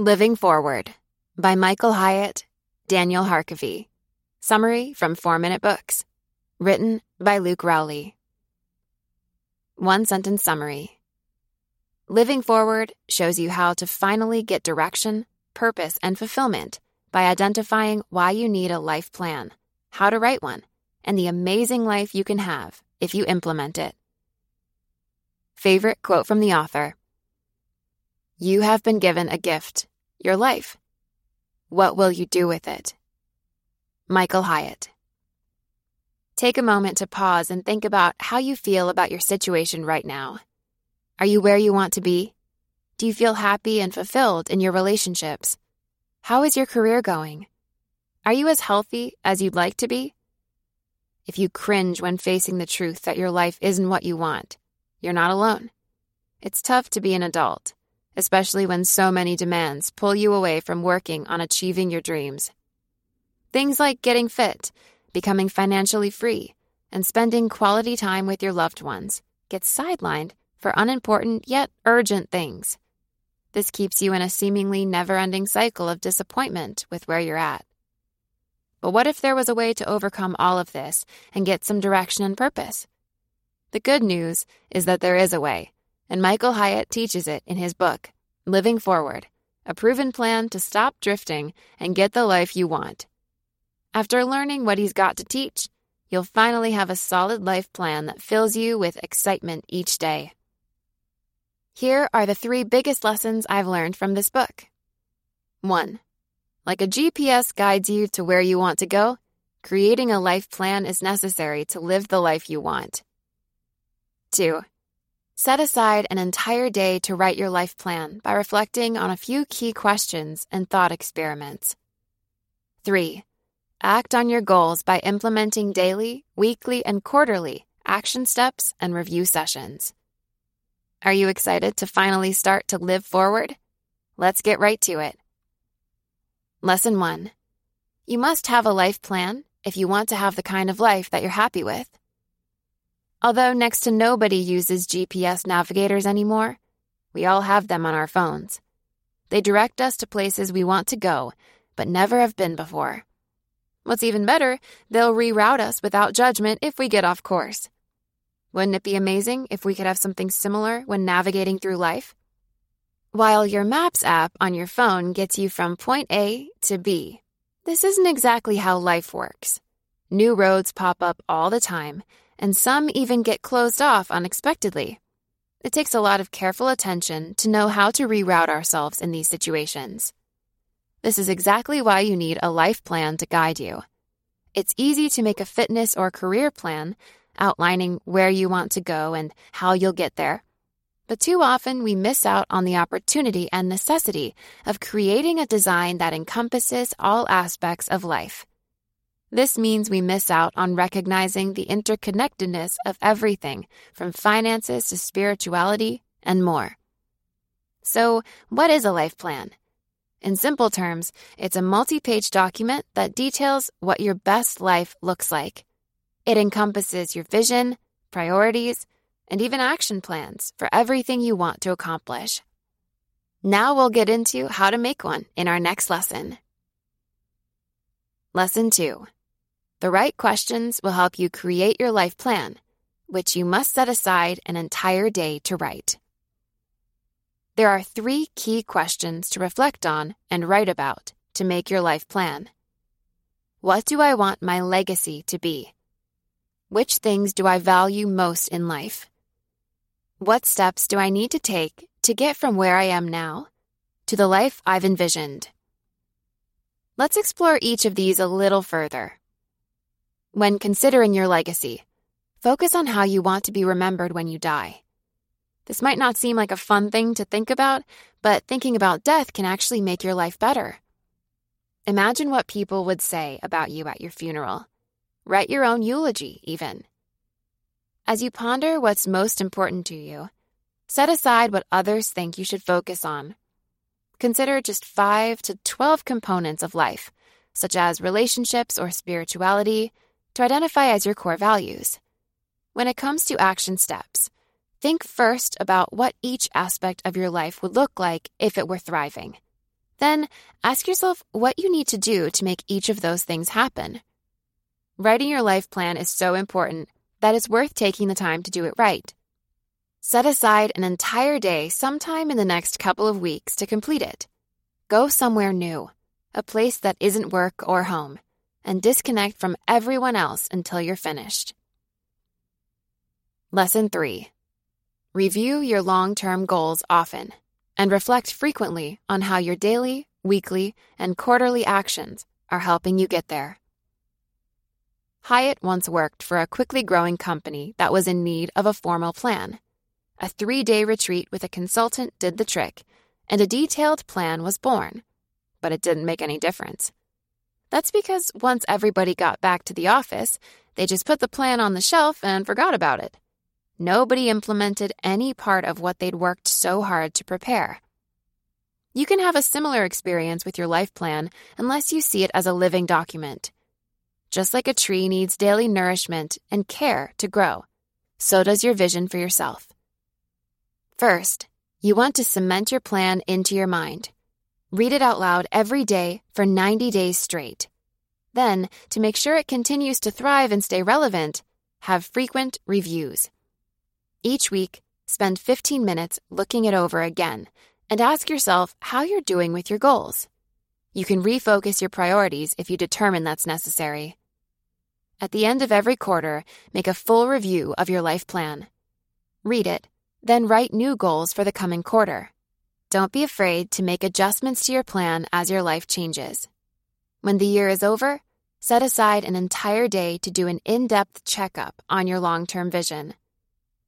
Living Forward by Michael Hyatt, Daniel Harkavy. Summary from 4 Minute Books. Written by Luke Rowley. One sentence summary. Living Forward shows you how to finally get direction, purpose, and fulfillment by identifying why you need a life plan, how to write one, and the amazing life you can have if you implement it. Favorite quote from the author You have been given a gift, your life. What will you do with it? Michael Hyatt. Take a moment to pause and think about how you feel about your situation right now. Are you where you want to be? Do you feel happy and fulfilled in your relationships? How is your career going? Are you as healthy as you'd like to be? If you cringe when facing the truth that your life isn't what you want, you're not alone. It's tough to be an adult, especially when so many demands pull you away from working on achieving your dreams. Things like getting fit, becoming financially free, and spending quality time with your loved ones get sidelined for unimportant yet urgent things. This keeps you in a seemingly never ending cycle of disappointment with where you're at. But what if there was a way to overcome all of this and get some direction and purpose? The good news is that there is a way, and Michael Hyatt teaches it in his book, Living Forward A Proven Plan to Stop Drifting and Get the Life You Want. After learning what he's got to teach, you'll finally have a solid life plan that fills you with excitement each day. Here are the three biggest lessons I've learned from this book. 1. Like a GPS guides you to where you want to go, creating a life plan is necessary to live the life you want. 2. Set aside an entire day to write your life plan by reflecting on a few key questions and thought experiments. 3. Act on your goals by implementing daily, weekly, and quarterly action steps and review sessions. Are you excited to finally start to live forward? Let's get right to it. Lesson 1. You must have a life plan if you want to have the kind of life that you're happy with. Although next to nobody uses GPS navigators anymore, we all have them on our phones. They direct us to places we want to go, but never have been before. What's even better, they'll reroute us without judgment if we get off course. Wouldn't it be amazing if we could have something similar when navigating through life? While your Maps app on your phone gets you from point A to B, this isn't exactly how life works. New roads pop up all the time, and some even get closed off unexpectedly. It takes a lot of careful attention to know how to reroute ourselves in these situations. This is exactly why you need a life plan to guide you. It's easy to make a fitness or career plan outlining where you want to go and how you'll get there. But too often we miss out on the opportunity and necessity of creating a design that encompasses all aspects of life. This means we miss out on recognizing the interconnectedness of everything from finances to spirituality and more. So, what is a life plan? In simple terms, it's a multi page document that details what your best life looks like. It encompasses your vision, priorities, and even action plans for everything you want to accomplish. Now we'll get into how to make one in our next lesson. Lesson 2 The right questions will help you create your life plan, which you must set aside an entire day to write. There are three key questions to reflect on and write about to make your life plan. What do I want my legacy to be? Which things do I value most in life? What steps do I need to take to get from where I am now to the life I've envisioned? Let's explore each of these a little further. When considering your legacy, focus on how you want to be remembered when you die. This might not seem like a fun thing to think about, but thinking about death can actually make your life better. Imagine what people would say about you at your funeral. Write your own eulogy, even. As you ponder what's most important to you, set aside what others think you should focus on. Consider just 5 to 12 components of life, such as relationships or spirituality, to identify as your core values. When it comes to action steps, think first about what each aspect of your life would look like if it were thriving. Then ask yourself what you need to do to make each of those things happen. Writing your life plan is so important that it's worth taking the time to do it right. Set aside an entire day sometime in the next couple of weeks to complete it. Go somewhere new, a place that isn't work or home, and disconnect from everyone else until you're finished. Lesson 3 Review your long term goals often and reflect frequently on how your daily, weekly, and quarterly actions are helping you get there. Hyatt once worked for a quickly growing company that was in need of a formal plan. A three day retreat with a consultant did the trick, and a detailed plan was born. But it didn't make any difference. That's because once everybody got back to the office, they just put the plan on the shelf and forgot about it. Nobody implemented any part of what they'd worked so hard to prepare. You can have a similar experience with your life plan unless you see it as a living document. Just like a tree needs daily nourishment and care to grow, so does your vision for yourself. First, you want to cement your plan into your mind. Read it out loud every day for 90 days straight. Then, to make sure it continues to thrive and stay relevant, have frequent reviews. Each week, spend 15 minutes looking it over again and ask yourself how you're doing with your goals. You can refocus your priorities if you determine that's necessary. At the end of every quarter, make a full review of your life plan. Read it, then write new goals for the coming quarter. Don't be afraid to make adjustments to your plan as your life changes. When the year is over, set aside an entire day to do an in depth checkup on your long term vision.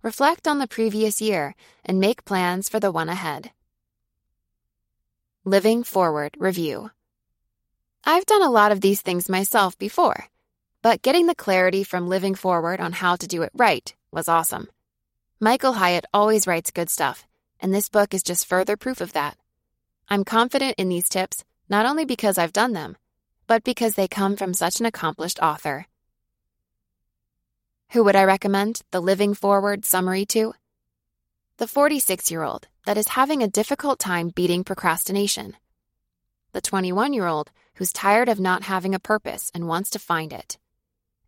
Reflect on the previous year and make plans for the one ahead. Living Forward Review I've done a lot of these things myself before, but getting the clarity from Living Forward on how to do it right was awesome. Michael Hyatt always writes good stuff, and this book is just further proof of that. I'm confident in these tips not only because I've done them, but because they come from such an accomplished author. Who would I recommend the Living Forward summary to? The 46 year old that is having a difficult time beating procrastination. The 21 year old who's tired of not having a purpose and wants to find it.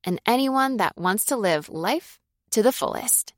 And anyone that wants to live life to the fullest.